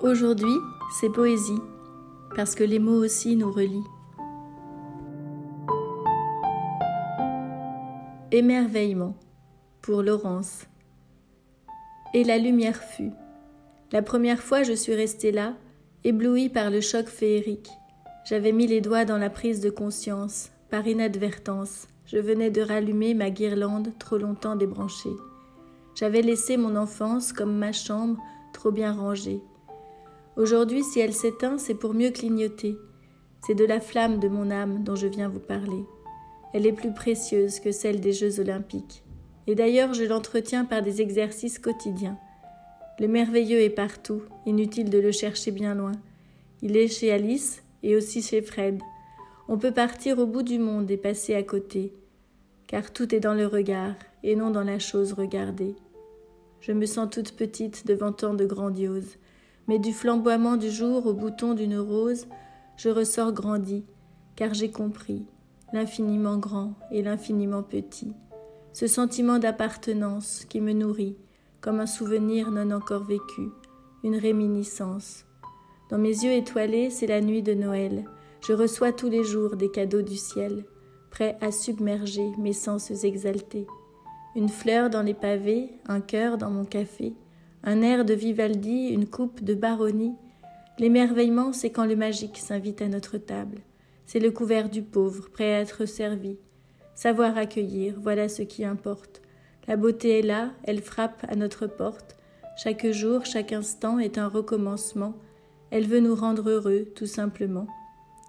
Aujourd'hui, c'est poésie, parce que les mots aussi nous relient. Émerveillement, pour Laurence. Et la lumière fut. La première fois, je suis restée là, éblouie par le choc féerique. J'avais mis les doigts dans la prise de conscience, par inadvertance. Je venais de rallumer ma guirlande trop longtemps débranchée. J'avais laissé mon enfance comme ma chambre trop bien rangée. Aujourd'hui, si elle s'éteint, c'est pour mieux clignoter. C'est de la flamme de mon âme dont je viens vous parler. Elle est plus précieuse que celle des Jeux olympiques. Et d'ailleurs, je l'entretiens par des exercices quotidiens. Le merveilleux est partout, inutile de le chercher bien loin. Il est chez Alice et aussi chez Fred. On peut partir au bout du monde et passer à côté, car tout est dans le regard et non dans la chose regardée. Je me sens toute petite devant tant de grandiose mais du flamboiement du jour au bouton d'une rose, je ressors grandi, car j'ai compris l'infiniment grand et l'infiniment petit, ce sentiment d'appartenance qui me nourrit comme un souvenir non encore vécu, une réminiscence. Dans mes yeux étoilés, c'est la nuit de Noël. Je reçois tous les jours des cadeaux du ciel, prêts à submerger mes sens exaltés. Une fleur dans les pavés, un cœur dans mon café, un air de Vivaldi, une coupe de baronnie. L'émerveillement, c'est quand le magique s'invite à notre table. C'est le couvert du pauvre, prêt à être servi. Savoir accueillir, voilà ce qui importe. La beauté est là, elle frappe à notre porte. Chaque jour, chaque instant est un recommencement. Elle veut nous rendre heureux, tout simplement.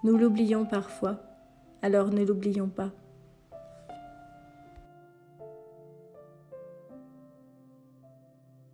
Nous l'oublions parfois. Alors ne l'oublions pas.